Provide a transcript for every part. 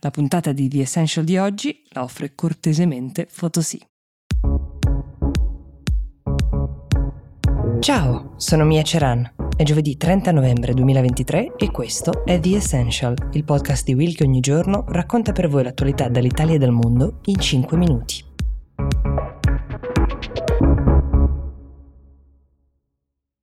La puntata di The Essential di oggi la offre cortesemente Photosy. Ciao, sono Mia Ceran. È giovedì 30 novembre 2023 e questo è The Essential, il podcast di Will che ogni giorno racconta per voi l'attualità dall'Italia e dal mondo in 5 minuti.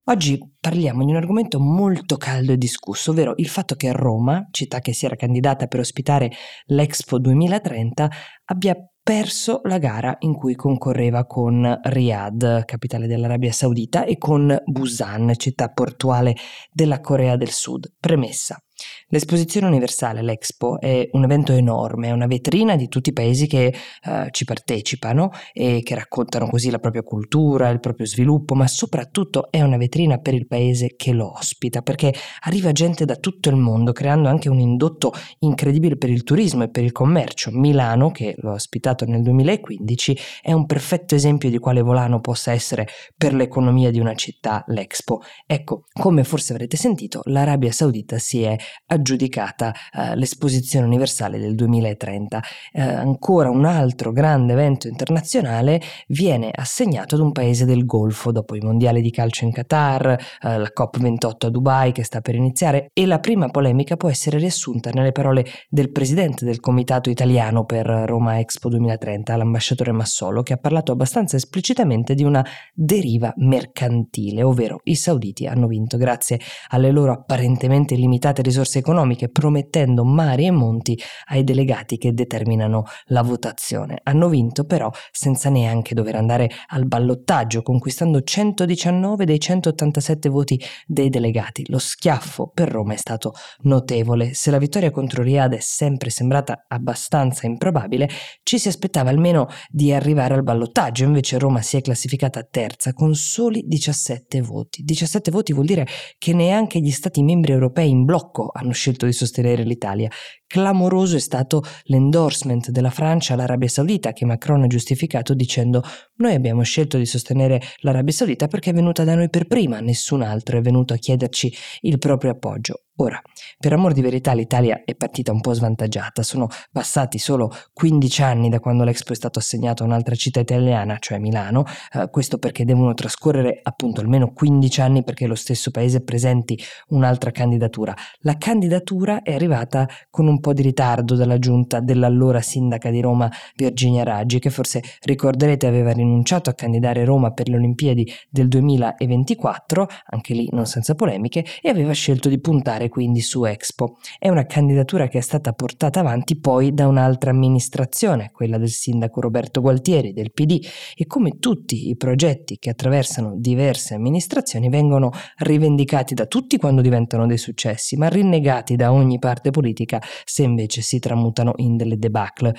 Oggi parliamo di un argomento molto caldo e discusso, ovvero il fatto che Roma, città che si era candidata per ospitare l'Expo 2030, abbia perso la gara in cui concorreva con Riyadh, capitale dell'Arabia Saudita, e con Busan, città portuale della Corea del Sud. Premessa. L'esposizione universale, l'Expo, è un evento enorme, è una vetrina di tutti i paesi che uh, ci partecipano e che raccontano così la propria cultura, il proprio sviluppo, ma soprattutto è una vetrina per il paese che lo ospita, perché arriva gente da tutto il mondo, creando anche un indotto incredibile per il turismo e per il commercio. Milano, che l'ho ospitato nel 2015, è un perfetto esempio di quale volano possa essere per l'economia di una città l'Expo. Ecco, come forse avrete sentito, l'Arabia Saudita si è aggiudicata eh, l'esposizione universale del 2030. Eh, ancora un altro grande evento internazionale viene assegnato ad un paese del Golfo dopo i mondiali di calcio in Qatar, eh, la COP28 a Dubai che sta per iniziare e la prima polemica può essere riassunta nelle parole del presidente del comitato italiano per Roma Expo 2030, l'ambasciatore Massolo, che ha parlato abbastanza esplicitamente di una deriva mercantile, ovvero i sauditi hanno vinto grazie alle loro apparentemente limitate risorse economiche, promettendo mari e monti ai delegati che determinano la votazione. Hanno vinto però senza neanche dover andare al ballottaggio, conquistando 119 dei 187 voti dei delegati. Lo schiaffo per Roma è stato notevole. Se la vittoria contro Riyadh è sempre sembrata abbastanza improbabile, ci si aspettava almeno di arrivare al ballottaggio, invece Roma si è classificata terza con soli 17 voti. 17 voti vuol dire che neanche gli stati membri europei in blocco hanno scelto di sostenere l'Italia. Clamoroso è stato l'endorsement della Francia all'Arabia Saudita che Macron ha giustificato dicendo noi abbiamo scelto di sostenere l'Arabia Saudita perché è venuta da noi per prima, nessun altro è venuto a chiederci il proprio appoggio. Ora, per amor di verità l'Italia è partita un po' svantaggiata, sono passati solo 15 anni da quando l'Expo è stato assegnato a un'altra città italiana, cioè Milano, eh, questo perché devono trascorrere appunto almeno 15 anni perché lo stesso paese presenti un'altra candidatura. La candidatura è arrivata con un po' di ritardo dalla giunta dell'allora sindaca di Roma Virginia Raggi, che forse ricorderete aveva rinunciato a candidare Roma per le Olimpiadi del 2024, anche lì non senza polemiche, e aveva scelto di puntare quindi su Expo. È una candidatura che è stata portata avanti poi da un'altra amministrazione, quella del sindaco Roberto Gualtieri del PD e come tutti i progetti che attraversano diverse amministrazioni vengono rivendicati da tutti quando diventano dei successi, ma rinnegati da ogni parte politica se invece si tramutano in delle debacle.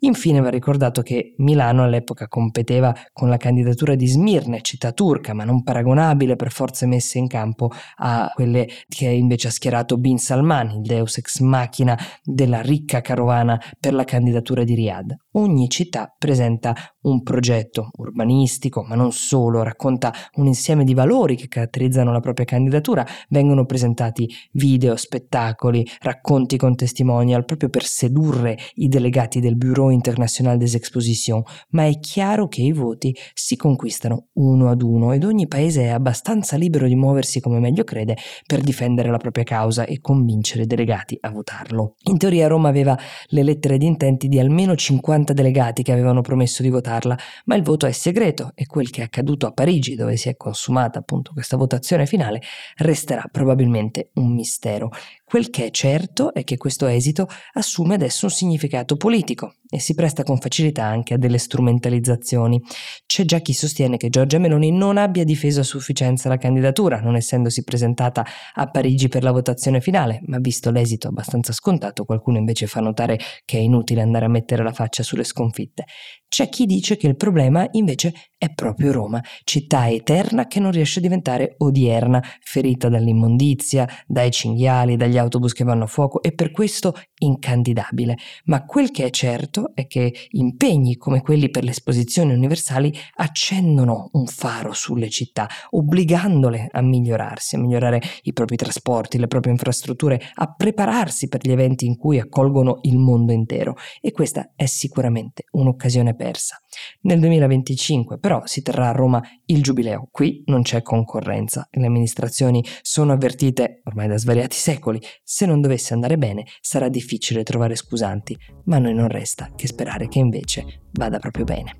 Infine va ricordato che Milano all'epoca competeva con la candidatura di Smirne, città turca, ma non paragonabile per forze messe in campo a quelle che invece ha schierato Bin Salman, il deus ex machina della ricca carovana per la candidatura di Riyadh. Ogni città presenta un progetto urbanistico, ma non solo, racconta un insieme di valori che caratterizzano la propria candidatura, vengono presentati video, spettacoli, racconti con testimonial proprio per sedurre i delegati del Bureau International des Expositions, ma è chiaro che i voti si conquistano uno ad uno ed ogni paese è abbastanza libero di muoversi come meglio crede per difendere la propria causa e convincere i delegati a votarlo. In teoria Roma aveva le lettere di intenti di almeno 50 delegati che avevano promesso di votarla, ma il voto è segreto e quel che è accaduto a Parigi, dove si è consumata appunto questa votazione finale, resterà probabilmente un mistero. Quel che è certo è che questo esito assume adesso un significato politico e si presta con facilità anche a delle strumentalizzazioni. C'è già chi sostiene che Giorgia Meloni non abbia difeso a sufficienza la candidatura, non essendosi presentata a Parigi per la votazione finale, ma visto l'esito abbastanza scontato, qualcuno invece fa notare che è inutile andare a mettere la faccia sulle sconfitte. C'è chi dice che il problema invece è proprio Roma, città eterna che non riesce a diventare odierna, ferita dall'immondizia, dai cinghiali, dagli autobus che vanno a fuoco e per questo incandidabile. Ma quel che è certo è che impegni come quelli per le esposizioni universali accendono un faro sulle città, obbligandole a migliorarsi, a migliorare i propri trasporti, le proprie infrastrutture, a prepararsi per gli eventi in cui accolgono il mondo intero. E questa è sicuramente un'occasione persa. Nel 2025 però si terrà a Roma il giubileo. Qui non c'è concorrenza. Le amministrazioni sono avvertite ormai da svariati secoli. Se non dovesse andare bene sarà difficile trovare scusanti, ma a noi non resta che sperare che invece vada proprio bene.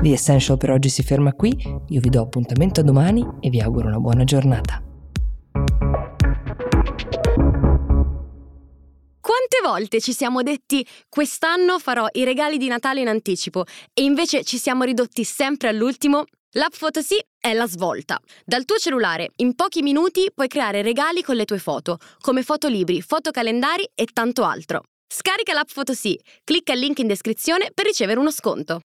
The Essential per oggi si ferma qui, io vi do appuntamento a domani e vi auguro una buona giornata. Quante volte ci siamo detti quest'anno farò i regali di Natale in anticipo e invece ci siamo ridotti sempre all'ultimo? L'app Photosy è la svolta. Dal tuo cellulare, in pochi minuti puoi creare regali con le tue foto, come fotolibri, fotocalendari e tanto altro. Scarica l'app Photosy, clicca il link in descrizione per ricevere uno sconto.